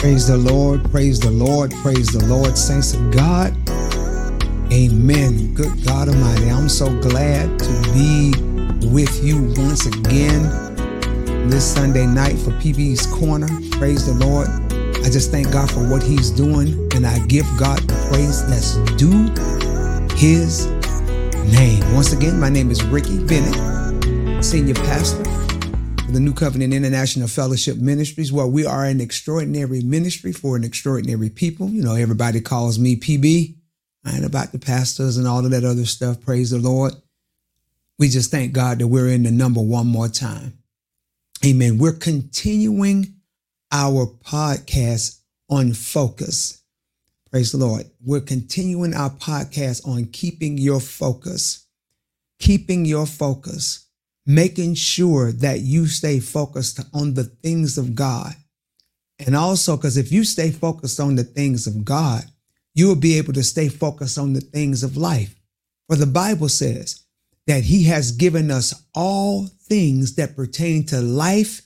Praise the Lord, praise the Lord, praise the Lord, saints of God. Amen. Good God Almighty, I'm so glad to be with you once again this Sunday night for PB's Corner. Praise the Lord. I just thank God for what He's doing, and I give God the praise that's due His name. Once again, my name is Ricky Bennett, Senior Pastor the New Covenant International Fellowship Ministries, where we are an extraordinary ministry for an extraordinary people. You know, everybody calls me PB. I ain't about the pastors and all of that other stuff. Praise the Lord. We just thank God that we're in the number one more time. Amen. We're continuing our podcast on focus. Praise the Lord. We're continuing our podcast on keeping your focus. Keeping your focus making sure that you stay focused on the things of God. And also, because if you stay focused on the things of God, you will be able to stay focused on the things of life. For the Bible says that He has given us all things that pertain to life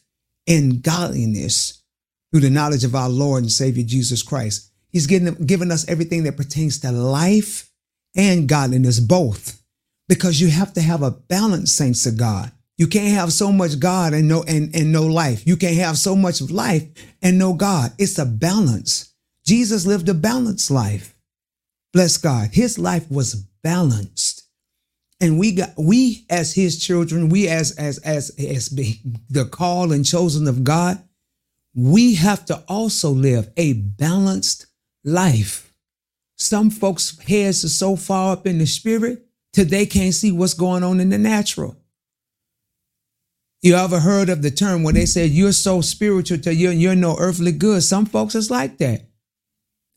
and godliness through the knowledge of our Lord and Savior Jesus Christ. He's given, given us everything that pertains to life and godliness, both because you have to have a balance, saints of God. You can't have so much God and no and, and no life. You can't have so much life and no God. It's a balance. Jesus lived a balanced life. Bless God. His life was balanced. And we got we as his children, we as as as as the called and chosen of God, we have to also live a balanced life. Some folks' heads are so far up in the spirit till they can't see what's going on in the natural. You ever heard of the term where they said you're so spiritual to you and you're no earthly good? Some folks is like that.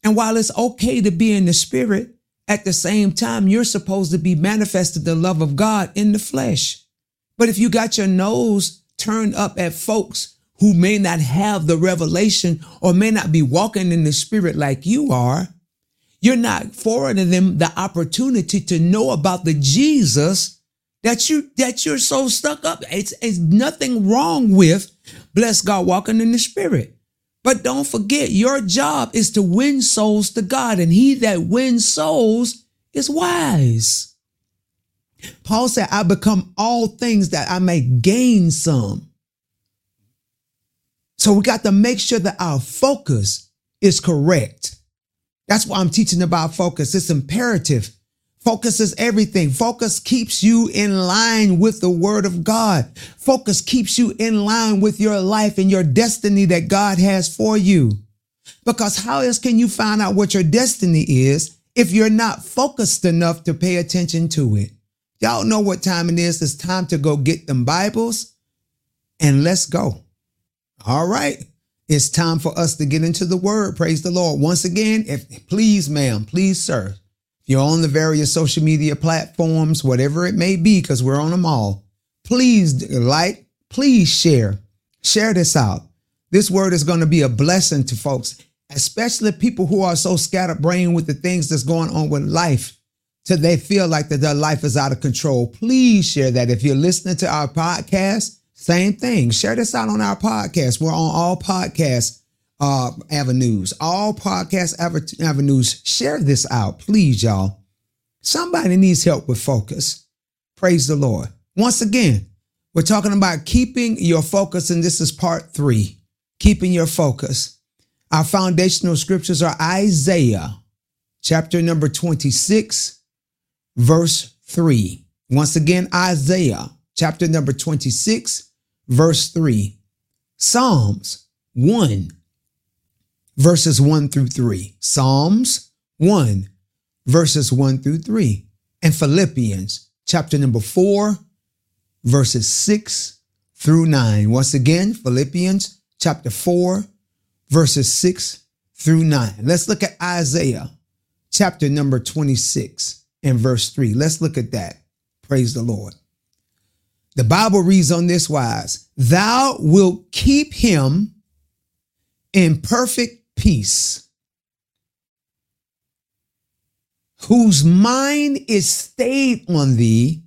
And while it's okay to be in the spirit, at the same time, you're supposed to be manifested the love of God in the flesh. But if you got your nose turned up at folks who may not have the revelation or may not be walking in the spirit like you are, you're not forwarding them the opportunity to know about the Jesus that you that you're so stuck up. It's, it's nothing wrong with bless God walking in the spirit. But don't forget, your job is to win souls to God, and he that wins souls is wise. Paul said, I become all things that I may gain some. So we got to make sure that our focus is correct. That's why I'm teaching about focus. It's imperative. Focus is everything. Focus keeps you in line with the word of God. Focus keeps you in line with your life and your destiny that God has for you. Because how else can you find out what your destiny is if you're not focused enough to pay attention to it? Y'all know what time it is. It's time to go get them Bibles and let's go. All right. It's time for us to get into the word. Praise the Lord. Once again, if please, ma'am, please, sir, you're on the various social media platforms, whatever it may be, because we're on them all, please like, please share, share this out. This word is going to be a blessing to folks, especially people who are so scattered brain with the things that's going on with life till they feel like that their life is out of control. Please share that. If you're listening to our podcast, same thing. Share this out on our podcast. We're on all podcast uh, avenues, all podcast avenues. Share this out, please, y'all. Somebody needs help with focus. Praise the Lord. Once again, we're talking about keeping your focus, and this is part three keeping your focus. Our foundational scriptures are Isaiah chapter number 26, verse 3. Once again, Isaiah chapter number 26, verse 3. Psalms 1, verses 1 through 3. Psalms 1, verses 1 through 3. And Philippians chapter number 4, verses 6 through 9. Once again, Philippians chapter 4, verses 6 through 9. Let's look at Isaiah chapter number 26 and verse 3. Let's look at that. Praise the Lord. The Bible reads on this wise Thou wilt keep him in perfect peace, whose mind is stayed on thee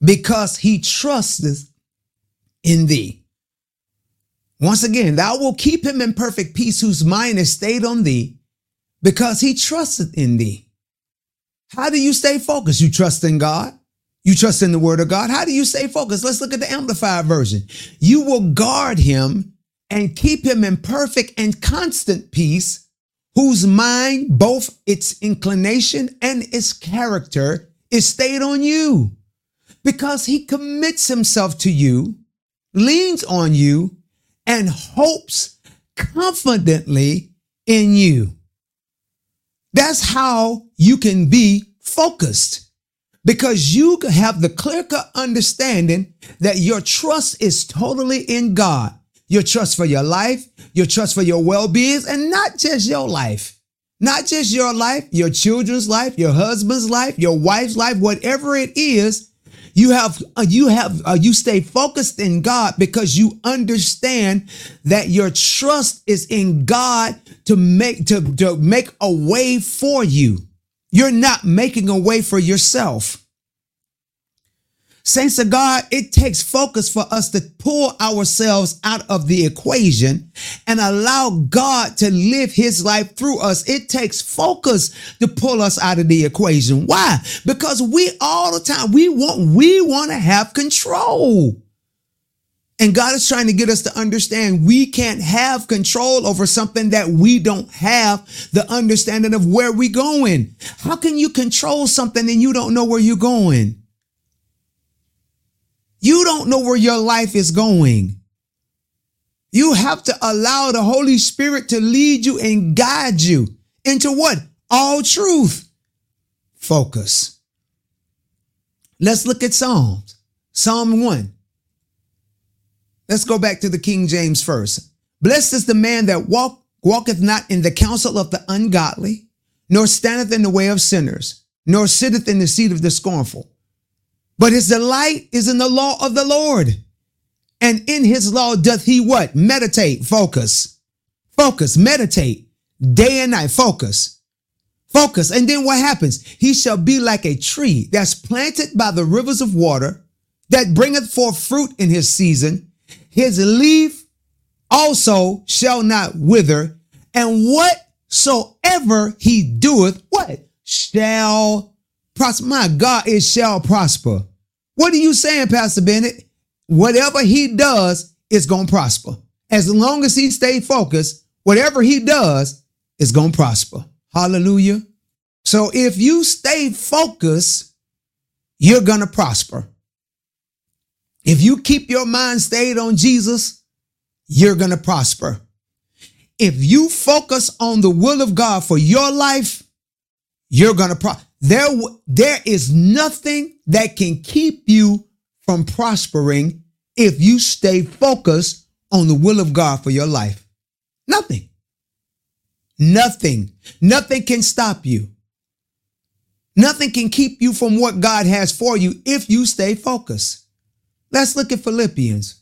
because he trusteth in thee. Once again, thou will keep him in perfect peace whose mind is stayed on thee because he trusted in thee. How do you stay focused? You trust in God. You trust in the word of God. How do you stay focused? Let's look at the amplified version. You will guard him and keep him in perfect and constant peace, whose mind, both its inclination and its character, is stayed on you because he commits himself to you, leans on you, and hopes confidently in you. That's how you can be focused because you have the clear cut understanding that your trust is totally in God. Your trust for your life, your trust for your well being, and not just your life. Not just your life, your children's life, your husband's life, your wife's life, whatever it is, you have uh, you have uh, you stay focused in God because you understand that your trust is in God to make to, to make a way for you. You're not making a way for yourself. Saints of God, it takes focus for us to pull ourselves out of the equation and allow God to live his life through us. It takes focus to pull us out of the equation. Why? Because we all the time, we want, we want to have control. And God is trying to get us to understand we can't have control over something that we don't have the understanding of where we're going. How can you control something and you don't know where you're going? You don't know where your life is going. You have to allow the Holy Spirit to lead you and guide you into what? All truth. Focus. Let's look at Psalms. Psalm 1. Let's go back to the King James first. Blessed is the man that walk, walketh not in the counsel of the ungodly, nor standeth in the way of sinners, nor sitteth in the seat of the scornful. But his delight is in the law of the Lord. And in his law doth he what? Meditate, focus, focus, meditate day and night, focus, focus. And then what happens? He shall be like a tree that's planted by the rivers of water that bringeth forth fruit in his season. His leaf also shall not wither. And whatsoever he doeth, what? Shall prosper. My God, it shall prosper. What are you saying, Pastor Bennett? Whatever he does is going to prosper. As long as he stay focused, whatever he does is going to prosper. Hallelujah. So if you stay focused, you're going to prosper. If you keep your mind stayed on Jesus, you're going to prosper. If you focus on the will of God for your life, you're going to prosper. There, there is nothing that can keep you from prospering if you stay focused on the will of God for your life. Nothing. Nothing. Nothing can stop you. Nothing can keep you from what God has for you if you stay focused. Let's look at Philippians.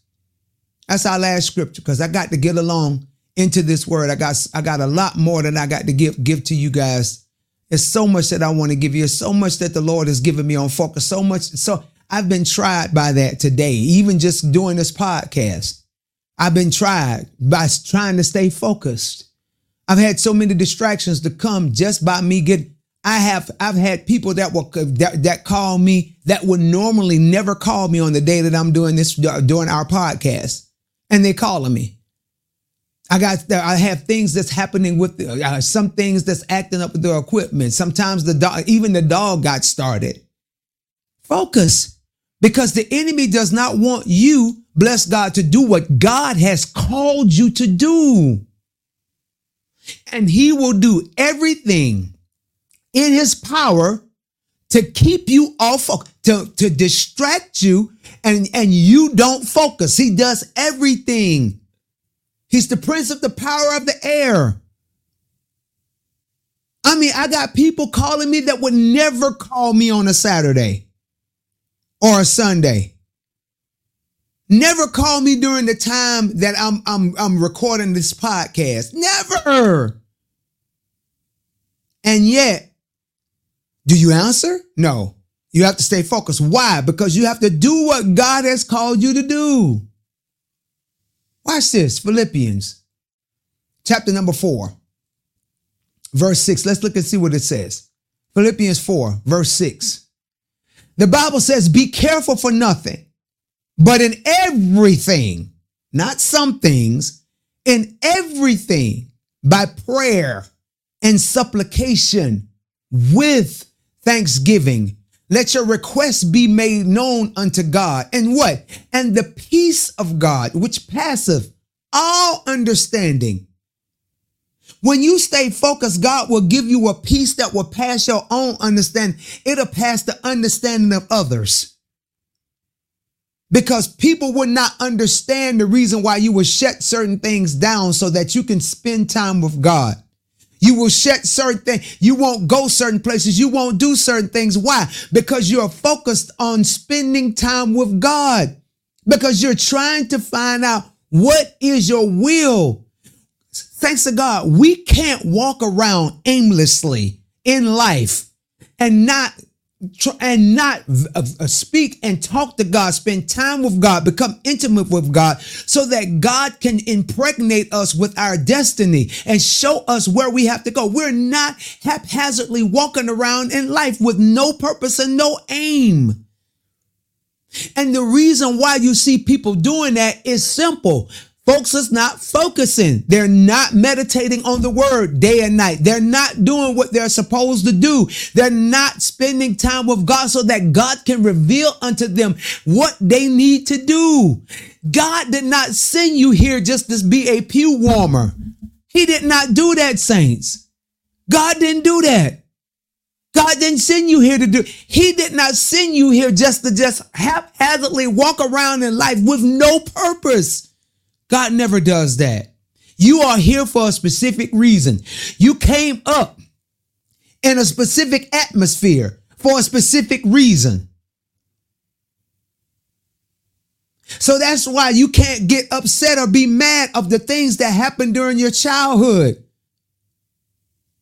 That's our last scripture because I got to get along into this word. I got I got a lot more than I got to give give to you guys it's so much that I want to give you. It's so much that the Lord has given me on focus. So much. So I've been tried by that today, even just doing this podcast. I've been tried by trying to stay focused. I've had so many distractions to come just by me get. I have I've had people that will uh, that, that call me that would normally never call me on the day that I'm doing this uh, doing our podcast, and they calling me. I got I have things that's happening with uh, some things that's acting up with their equipment. Sometimes the dog, even the dog got started. Focus because the enemy does not want you, bless God, to do what God has called you to do. And he will do everything in his power to keep you off, to, to distract you, and, and you don't focus. He does everything He's the prince of the power of the air. I mean, I got people calling me that would never call me on a Saturday or a Sunday. Never call me during the time that I'm I'm I'm recording this podcast. Never. And yet, do you answer? No. You have to stay focused. Why? Because you have to do what God has called you to do. Watch this Philippians chapter number 4, verse 6. Let's look and see what it says. Philippians 4, verse 6. The Bible says, Be careful for nothing, but in everything, not some things, in everything, by prayer and supplication with thanksgiving. Let your requests be made known unto God. And what? And the peace of God, which passeth all understanding. When you stay focused, God will give you a peace that will pass your own understanding. It'll pass the understanding of others. Because people would not understand the reason why you will shut certain things down so that you can spend time with God. You will shut certain things. You won't go certain places. You won't do certain things. Why? Because you're focused on spending time with God. Because you're trying to find out what is your will. Thanks to God, we can't walk around aimlessly in life and not and not uh, uh, speak and talk to God, spend time with God, become intimate with God so that God can impregnate us with our destiny and show us where we have to go. We're not haphazardly walking around in life with no purpose and no aim. And the reason why you see people doing that is simple. Folks is not focusing. They're not meditating on the word day and night. They're not doing what they're supposed to do. They're not spending time with God so that God can reveal unto them what they need to do. God did not send you here just to be a pew warmer. He did not do that, saints. God didn't do that. God didn't send you here to do. He did not send you here just to just haphazardly walk around in life with no purpose. God never does that. You are here for a specific reason. You came up in a specific atmosphere for a specific reason. So that's why you can't get upset or be mad of the things that happened during your childhood.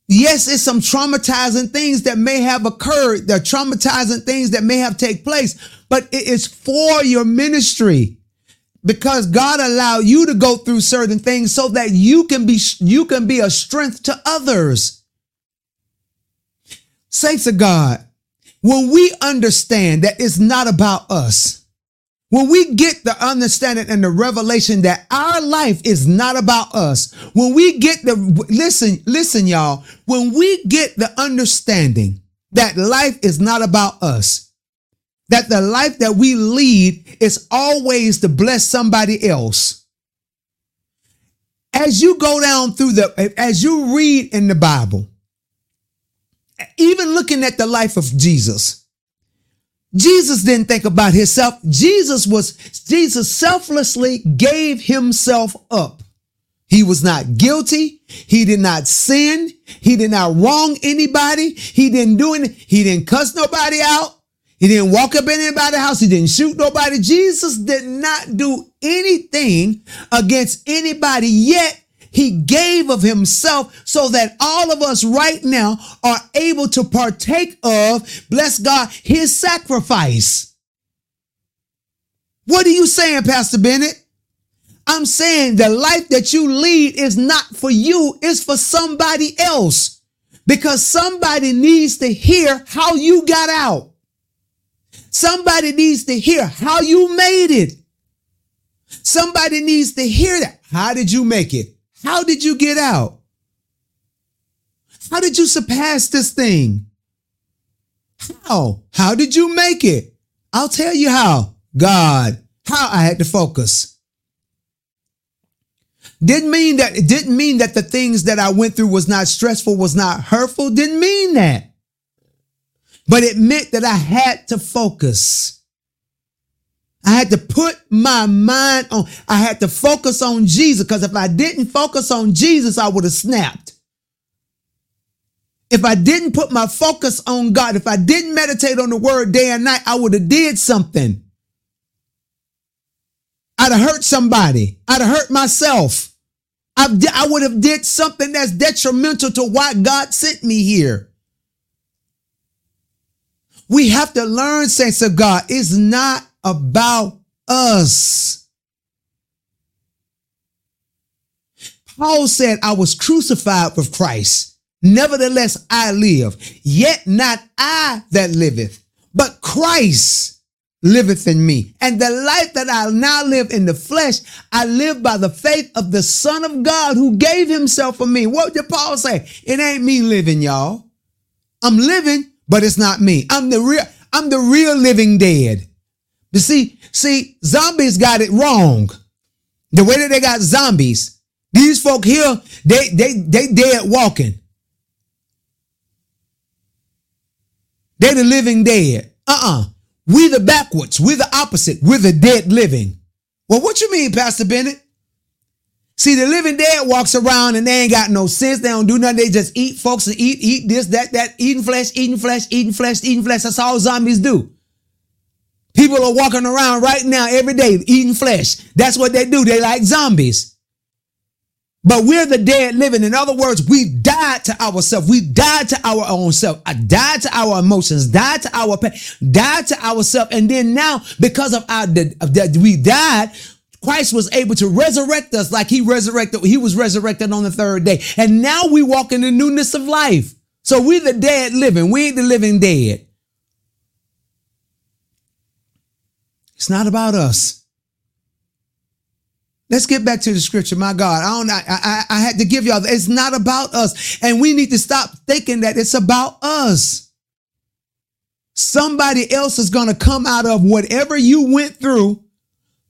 Yes, it's some traumatizing things that may have occurred, the traumatizing things that may have taken place, but it is for your ministry because God allowed you to go through certain things so that you can be you can be a strength to others. Saints of God, when we understand that it's not about us, when we get the understanding and the revelation that our life is not about us, when we get the listen, listen, y'all, when we get the understanding that life is not about us, that the life that we lead is always to bless somebody else. As you go down through the, as you read in the Bible, even looking at the life of Jesus, Jesus didn't think about himself. Jesus was, Jesus selflessly gave himself up. He was not guilty. He did not sin. He did not wrong anybody. He didn't do anything. He didn't cuss nobody out. He didn't walk up anybody's house. He didn't shoot nobody. Jesus did not do anything against anybody, yet he gave of himself so that all of us right now are able to partake of, bless God, his sacrifice. What are you saying, Pastor Bennett? I'm saying the life that you lead is not for you, it's for somebody else. Because somebody needs to hear how you got out. Somebody needs to hear how you made it. Somebody needs to hear that. How did you make it? How did you get out? How did you surpass this thing? How? How did you make it? I'll tell you how. God. How I had to focus. Didn't mean that it didn't mean that the things that I went through was not stressful, was not hurtful. Didn't mean that but it meant that I had to focus. I had to put my mind on, I had to focus on Jesus because if I didn't focus on Jesus, I would have snapped. If I didn't put my focus on God, if I didn't meditate on the word day and night, I would have did something. I'd have hurt somebody. I'd have hurt myself. I, I would have did something that's detrimental to why God sent me here. We have to learn, saints of God, it's not about us. Paul said, I was crucified with Christ. Nevertheless, I live. Yet not I that liveth, but Christ liveth in me. And the life that I now live in the flesh, I live by the faith of the Son of God who gave himself for me. What did Paul say? It ain't me living, y'all. I'm living, but it's not me. I'm the real, I'm the real living dead. You see, see, zombies got it wrong. The way that they got zombies, these folk here, they they they dead walking. They the living dead. Uh-uh. We the backwards. We the opposite. We're the dead living. Well, what you mean, Pastor Bennett? See, the living dead walks around and they ain't got no sense. They don't do nothing. They just eat folks and eat, eat this, that, that, eating flesh, eating flesh, eating flesh, eating flesh. That's all zombies do. People are walking around right now every day eating flesh. That's what they do. They like zombies. But we're the dead living. In other words, we died to ourselves. We died to our own self. I died to our emotions, died to our pain, died to ourselves. And then now, because of our that we died, Christ was able to resurrect us like he resurrected, he was resurrected on the third day. And now we walk in the newness of life. So we the dead living. We ain't the living dead. It's not about us. Let's get back to the scripture. My God, I don't. I, I, I had to give y'all. It's not about us, and we need to stop thinking that it's about us. Somebody else is going to come out of whatever you went through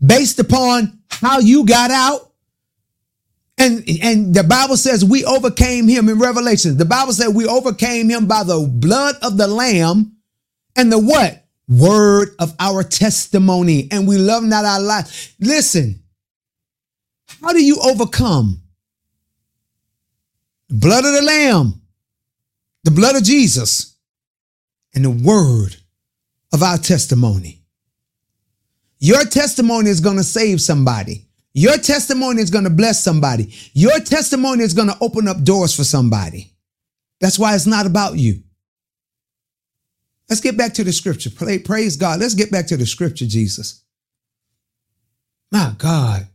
based upon how you got out. And, and the Bible says we overcame him in Revelation. The Bible said we overcame him by the blood of the Lamb and the what? Word of our testimony. And we love not our life. Listen, how do you overcome? Blood of the Lamb, the blood of Jesus, and the word of our testimony. Your testimony is going to save somebody. Your testimony is going to bless somebody. Your testimony is going to open up doors for somebody. That's why it's not about you. Let's get back to the scripture. Praise God. Let's get back to the scripture, Jesus. My God.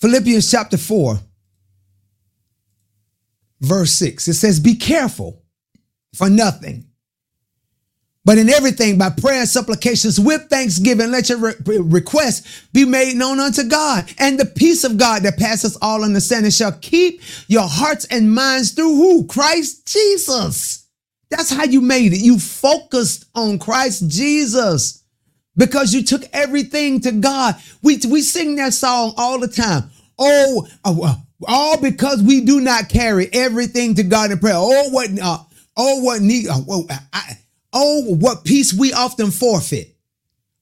Philippians chapter 4, verse 6. It says, Be careful for nothing but in everything, by prayer and supplications with thanksgiving, let your re- requests be made known unto God. And the peace of God that passes all understanding shall keep your hearts and minds through who? Christ Jesus. That's how you made it. You focused on Christ Jesus because you took everything to God. We, we sing that song all the time. Oh, uh, all because we do not carry everything to God in prayer. Oh, what, uh, oh, what need, uh, well, I, Oh, what peace we often forfeit.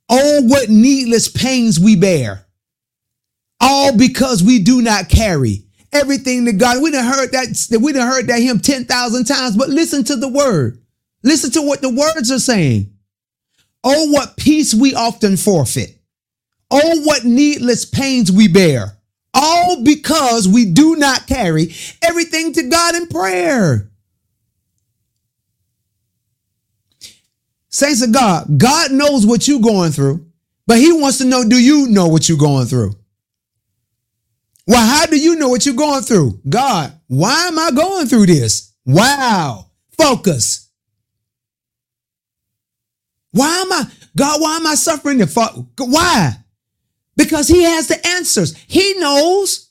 Oh, what needless pains we bear. All because we do not carry everything to God. We done heard that, we done heard that hymn 10,000 times, but listen to the word. Listen to what the words are saying. Oh, what peace we often forfeit. Oh, what needless pains we bear. All because we do not carry everything to God in prayer. Saints of God, God knows what you're going through, but He wants to know do you know what you're going through? Well, how do you know what you're going through? God, why am I going through this? Wow. Focus. Why am I, God, why am I suffering? The why? Because He has the answers. He knows.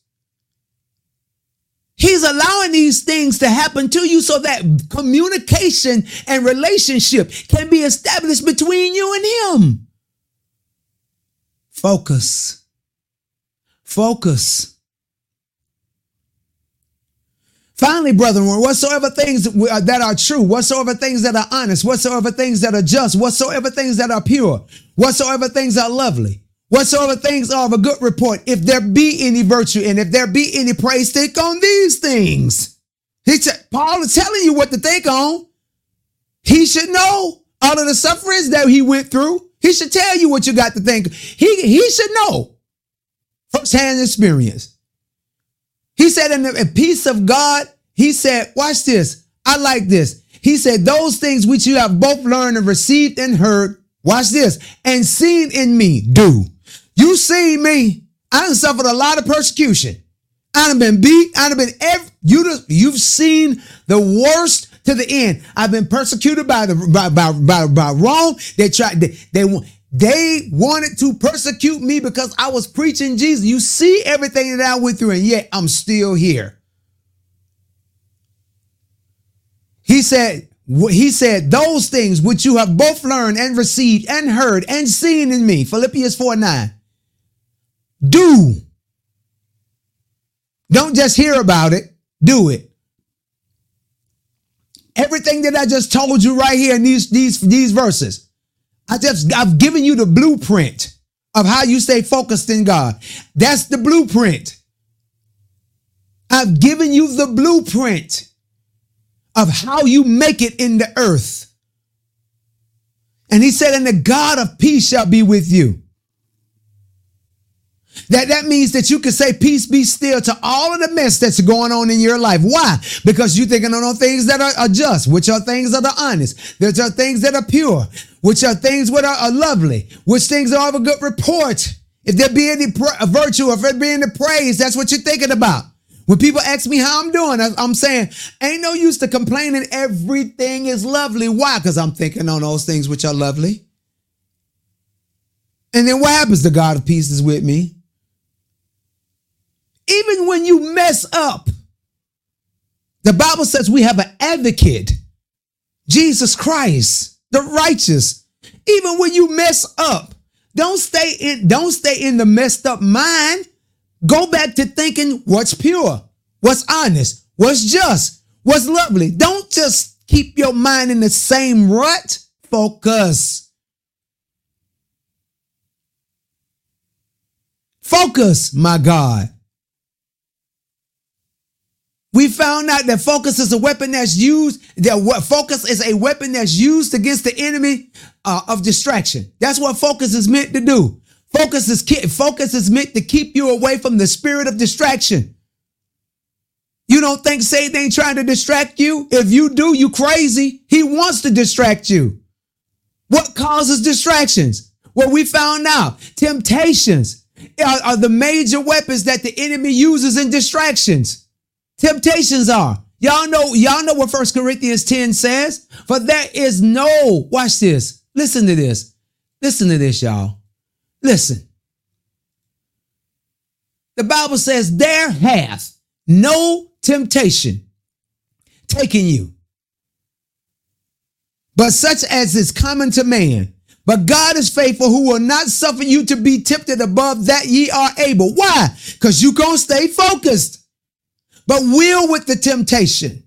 He's allowing these things to happen to you so that communication and relationship can be established between you and him. Focus. Focus. Finally, brethren, whatsoever things uh, that are true, whatsoever things that are honest, whatsoever things that are just, whatsoever things that are pure, whatsoever things are lovely, whatsoever things are of a good report, if there be any virtue and if there be any praise, think on these things. He said, Paul is telling you what to think on. He should know all of the sufferings that he went through. He should tell you what you got to think. He, he should know firsthand experience. He said in the peace of God, he said, watch this. I like this. He said, those things which you have both learned and received and heard, watch this, and seen in me, do. You see me. I done suffered a lot of persecution. I done been beat. I done been every, you you've seen the worst to the end. I've been persecuted by the by by by, by Rome. They tried they, they they wanted to persecute me because I was preaching Jesus. You see everything that I went through, and yet I'm still here. He said, he said, those things which you have both learned and received and heard and seen in me, Philippians 4 9, do. Don't just hear about it, do it. Everything that I just told you right here in these, these, these verses, I just, I've given you the blueprint of how you stay focused in God. That's the blueprint. I've given you the blueprint of how you make it in the earth. And he said, and the God of peace shall be with you. That, that means that you can say peace be still to all of the mess that's going on in your life. Why? Because you're thinking on things that are, are just, which are things that are honest, which are things that are pure, which are things that are, are lovely, which things are of a good report. If there be any pr- virtue, if there be any praise, that's what you're thinking about. When people ask me how I'm doing, I'm saying, ain't no use to complaining. Everything is lovely. Why? Because I'm thinking on those things which are lovely. And then what happens? The God of peace is with me. Even when you mess up, the Bible says we have an advocate, Jesus Christ, the righteous. Even when you mess up, don't stay in, don't stay in the messed up mind. Go back to thinking what's pure, what's honest, what's just, what's lovely. Don't just keep your mind in the same rut. Focus. Focus, my God. We found out that focus is a weapon that's used, that focus is a weapon that's used against the enemy uh, of distraction. That's what focus is meant to do. Focus is focus is meant to keep you away from the spirit of distraction. You don't think Satan ain't trying to distract you? If you do, you crazy. He wants to distract you. What causes distractions? Well, we found out temptations are, are the major weapons that the enemy uses in distractions. Temptations are. Y'all know, y'all know what First Corinthians 10 says? For there is no, watch this. Listen to this. Listen to this, y'all. Listen. The Bible says, There hath no temptation taken you, but such as is common to man. But God is faithful, who will not suffer you to be tempted above that ye are able. Why? Because you gonna stay focused, but will with the temptation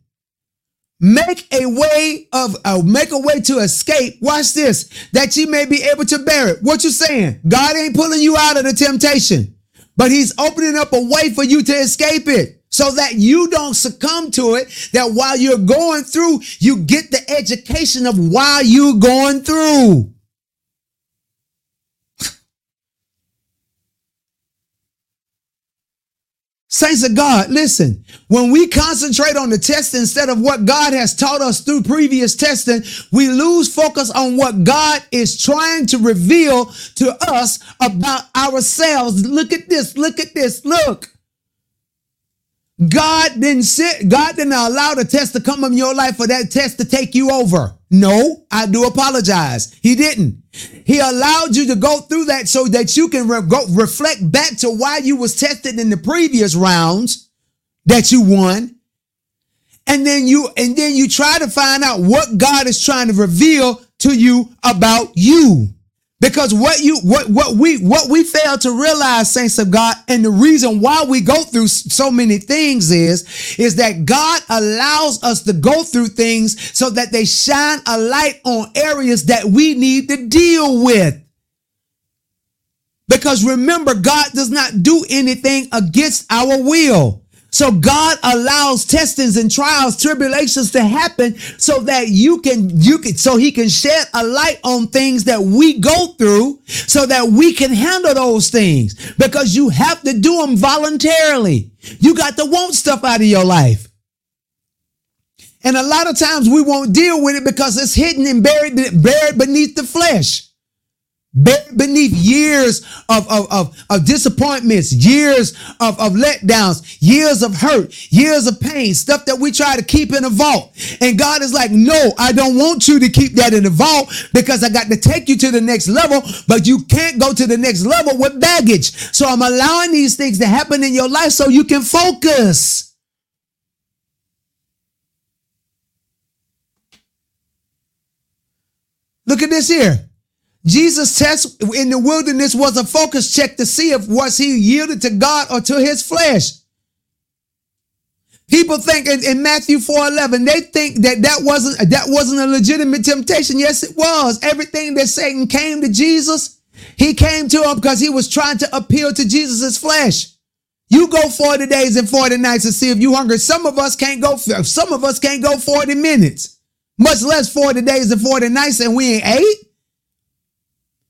Make a way of uh, make a way to escape. Watch this, that you may be able to bear it. What you saying? God ain't pulling you out of the temptation, but He's opening up a way for you to escape it, so that you don't succumb to it. That while you're going through, you get the education of why you're going through. Saints of God, listen, when we concentrate on the test instead of what God has taught us through previous testing, we lose focus on what God is trying to reveal to us about ourselves. Look at this. Look at this. Look. God didn't sit, God didn't allow the test to come in your life for that test to take you over. No, I do apologize. He didn't. He allowed you to go through that so that you can re- go reflect back to why you was tested in the previous rounds that you won. And then you, and then you try to find out what God is trying to reveal to you about you. Because what you what what we what we fail to realize, saints of God, and the reason why we go through so many things is is that God allows us to go through things so that they shine a light on areas that we need to deal with. Because remember, God does not do anything against our will. So God allows testings and trials, tribulations to happen so that you can, you can, so he can shed a light on things that we go through so that we can handle those things because you have to do them voluntarily. You got to want stuff out of your life. And a lot of times we won't deal with it because it's hidden and buried, buried beneath the flesh. Beneath years of, of, of, of disappointments, years of, of letdowns, years of hurt, years of pain, stuff that we try to keep in a vault. And God is like, no, I don't want you to keep that in the vault because I got to take you to the next level, but you can't go to the next level with baggage. So I'm allowing these things to happen in your life so you can focus. Look at this here. Jesus' test in the wilderness was a focus check to see if was he yielded to God or to his flesh. People think in, in Matthew 4 11, they think that that wasn't, that wasn't a legitimate temptation. Yes, it was. Everything that Satan came to Jesus, he came to him because he was trying to appeal to Jesus' flesh. You go 40 days and 40 nights and see if you hungry. Some of us can't go, some of us can't go 40 minutes, much less 40 days and 40 nights and we ain't ate.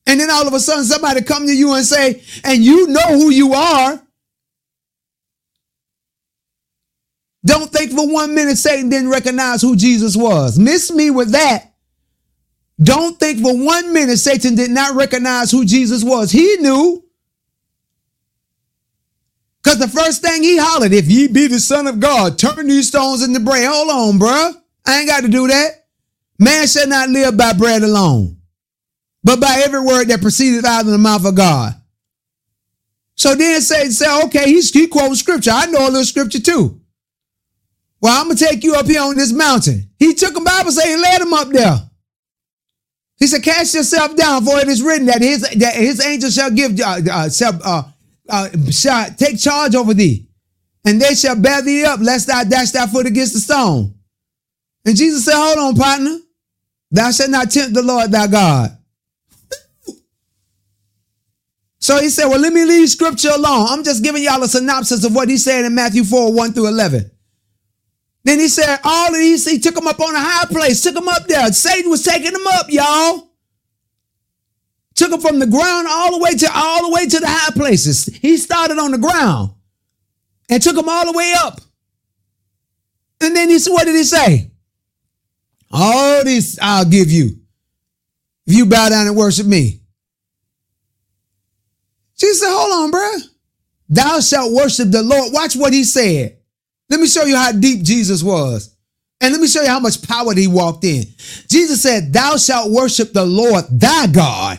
And then all of a sudden somebody come to you and say, and you know who you are. Don't think for one minute Satan didn't recognize who Jesus was. Miss me with that. Don't think for one minute Satan did not recognize who Jesus was. He knew. Because the first thing he hollered, if ye be the son of God, turn these stones into bread. Hold on, bruh. I ain't got to do that. Man shall not live by bread alone but by every word that proceeded out of the mouth of God. So then say, say okay, he's, he quotes scripture. I know a little scripture too. Well, I'm going to take you up here on this mountain. He took a Bible say and led him up there. He said, cast yourself down for it is written that his, that his angels shall give, uh, uh, shall, uh, uh, shall take charge over thee and they shall bear thee up lest thou dash thy foot against the stone. And Jesus said, hold on, partner. Thou shalt not tempt the Lord thy God. So he said, Well, let me leave scripture alone. I'm just giving y'all a synopsis of what he said in Matthew 4 1 through 11. Then he said, All of these, he took them up on a high place, took them up there. Satan was taking them up, y'all. Took them from the ground all the way to all the way to the high places. He started on the ground and took them all the way up. And then he said, What did he say? All this I'll give you if you bow down and worship me. She said, hold on, bruh. Thou shalt worship the Lord. Watch what he said. Let me show you how deep Jesus was. And let me show you how much power he walked in. Jesus said, Thou shalt worship the Lord thy God.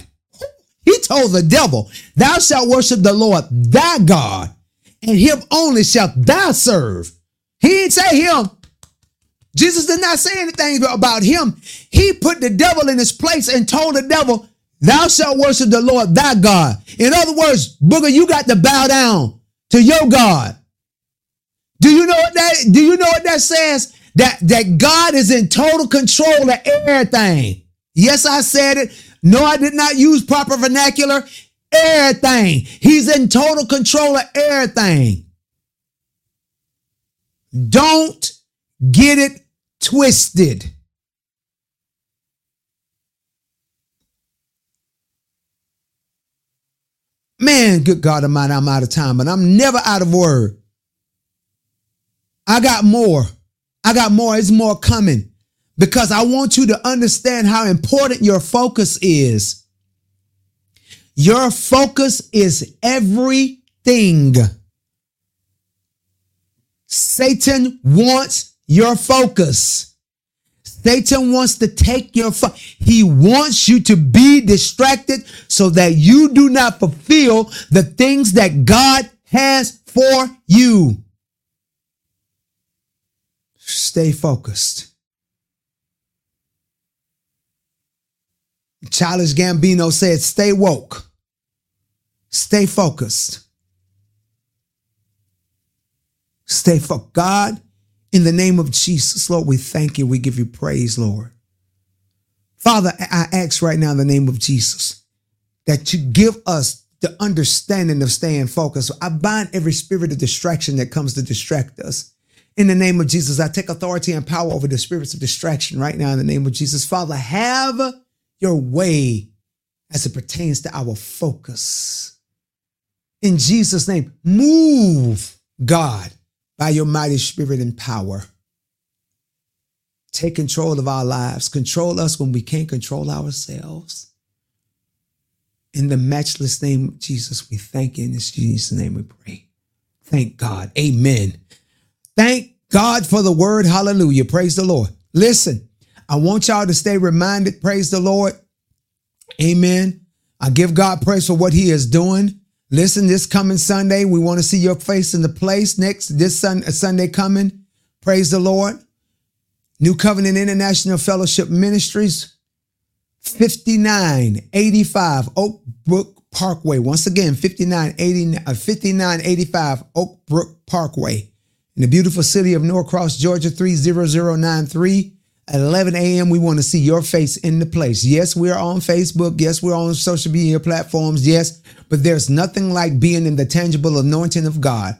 He told the devil, Thou shalt worship the Lord thy God, and him only shalt thou serve. He didn't say him. Jesus did not say anything about him. He put the devil in his place and told the devil, Thou shalt worship the Lord thy God. In other words, Booger, you got to bow down to your God. Do you know what that do you know what that says? That that God is in total control of everything. Yes, I said it. No, I did not use proper vernacular. Everything. He's in total control of everything. Don't get it twisted. Man, good God Almighty, I'm out of time, but I'm never out of word. I got more. I got more. It's more coming because I want you to understand how important your focus is. Your focus is everything. Satan wants your focus. Satan wants to take your fun. He wants you to be distracted so that you do not fulfill the things that God has for you. Stay focused. Childish Gambino said, stay woke. Stay focused. Stay focused. God in the name of Jesus, Lord, we thank you. We give you praise, Lord. Father, I ask right now in the name of Jesus that you give us the understanding of staying focused. I bind every spirit of distraction that comes to distract us. In the name of Jesus, I take authority and power over the spirits of distraction right now in the name of Jesus. Father, have your way as it pertains to our focus. In Jesus' name, move, God, by your mighty spirit and power. Take control of our lives. Control us when we can't control ourselves. In the matchless name of Jesus, we thank you. In this Jesus' name we pray. Thank God. Amen. Thank God for the word. Hallelujah. Praise the Lord. Listen, I want y'all to stay reminded. Praise the Lord. Amen. I give God praise for what he is doing. Listen, this coming Sunday, we want to see your face in the place next this sun, Sunday coming. Praise the Lord. New Covenant International Fellowship Ministries, 5985 Oak Brook Parkway. Once again, 5980, uh, 5985 Oak Brook Parkway in the beautiful city of Norcross, Georgia, 30093. At 11 a.m., we want to see your face in the place. Yes, we're on Facebook. Yes, we're on social media platforms. Yes, but there's nothing like being in the tangible anointing of God.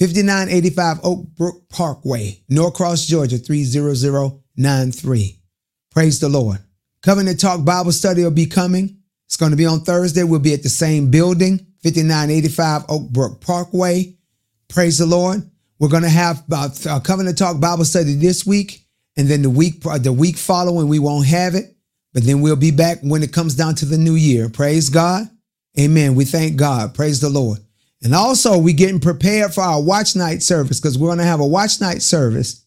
5985 Oak Brook Parkway, Norcross, Georgia, 30093. Praise the Lord. Covenant Talk Bible Study will be coming. It's going to be on Thursday. We'll be at the same building, 5985 Oak Brook Parkway. Praise the Lord. We're going to have uh, Covenant Talk Bible Study this week. And then the week uh, the week following, we won't have it. But then we'll be back when it comes down to the new year. Praise God. Amen. We thank God. Praise the Lord. And also, we're getting prepared for our watch night service because we're going to have a watch night service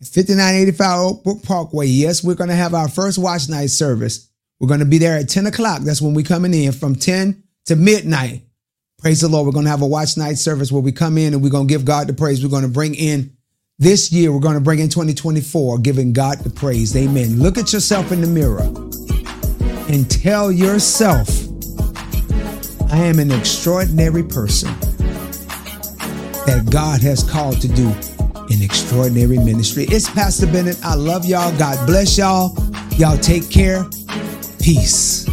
5985 Oak Brook Parkway. Yes, we're going to have our first watch night service. We're going to be there at 10 o'clock. That's when we're coming in from 10 to midnight. Praise the Lord. We're going to have a watch night service where we come in and we're going to give God the praise. We're going to bring in this year, we're going to bring in 2024, giving God the praise. Amen. Look at yourself in the mirror and tell yourself, I am an extraordinary person that God has called to do an extraordinary ministry. It's Pastor Bennett. I love y'all. God bless y'all. Y'all take care. Peace.